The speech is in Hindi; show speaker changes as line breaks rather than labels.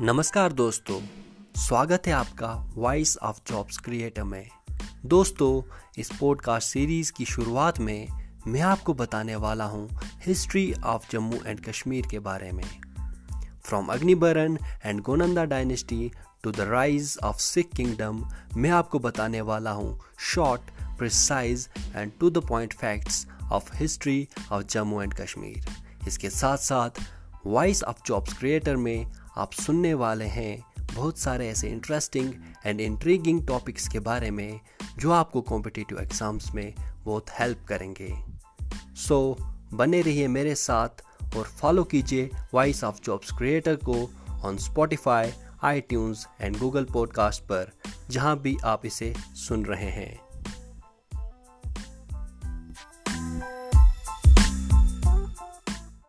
नमस्कार दोस्तों, स्वागत है आपका वॉइस ऑफ़ जॉब्स क्रिएटर में। दोस्तों, इस पॉडकास्ट सीरीज़ की शुरुआत में मैं आपको बताने वाला हूँ history of Jammu and Kashmir के बारे में। From Agnibaran and Gonanda dynasty to the rise of Sikh kingdom मैं आपको बताने वाला हूँ short precise and to the point facts of history of Jammu and Kashmir इसके साथ साथ वॉइस ऑफ़ जॉब्स क्रिएटर में आप सुनने वाले हैं बहुत सारे ऐसे इंटरेस्टिंग एंड इंट्रीगिंग टॉपिक्स के बारे में जो आपको कॉम्पिटिटिव एग्ज़ाम्स में बहुत हेल्प करेंगे। सो so, बने रहिए मेरे साथ और फॉलो कीजिए वॉइस ऑफ़ जॉब्स क्रिएटर को on Spotify I and Google podcast पर जहाँ भी आप इसे सुन रहे हैं।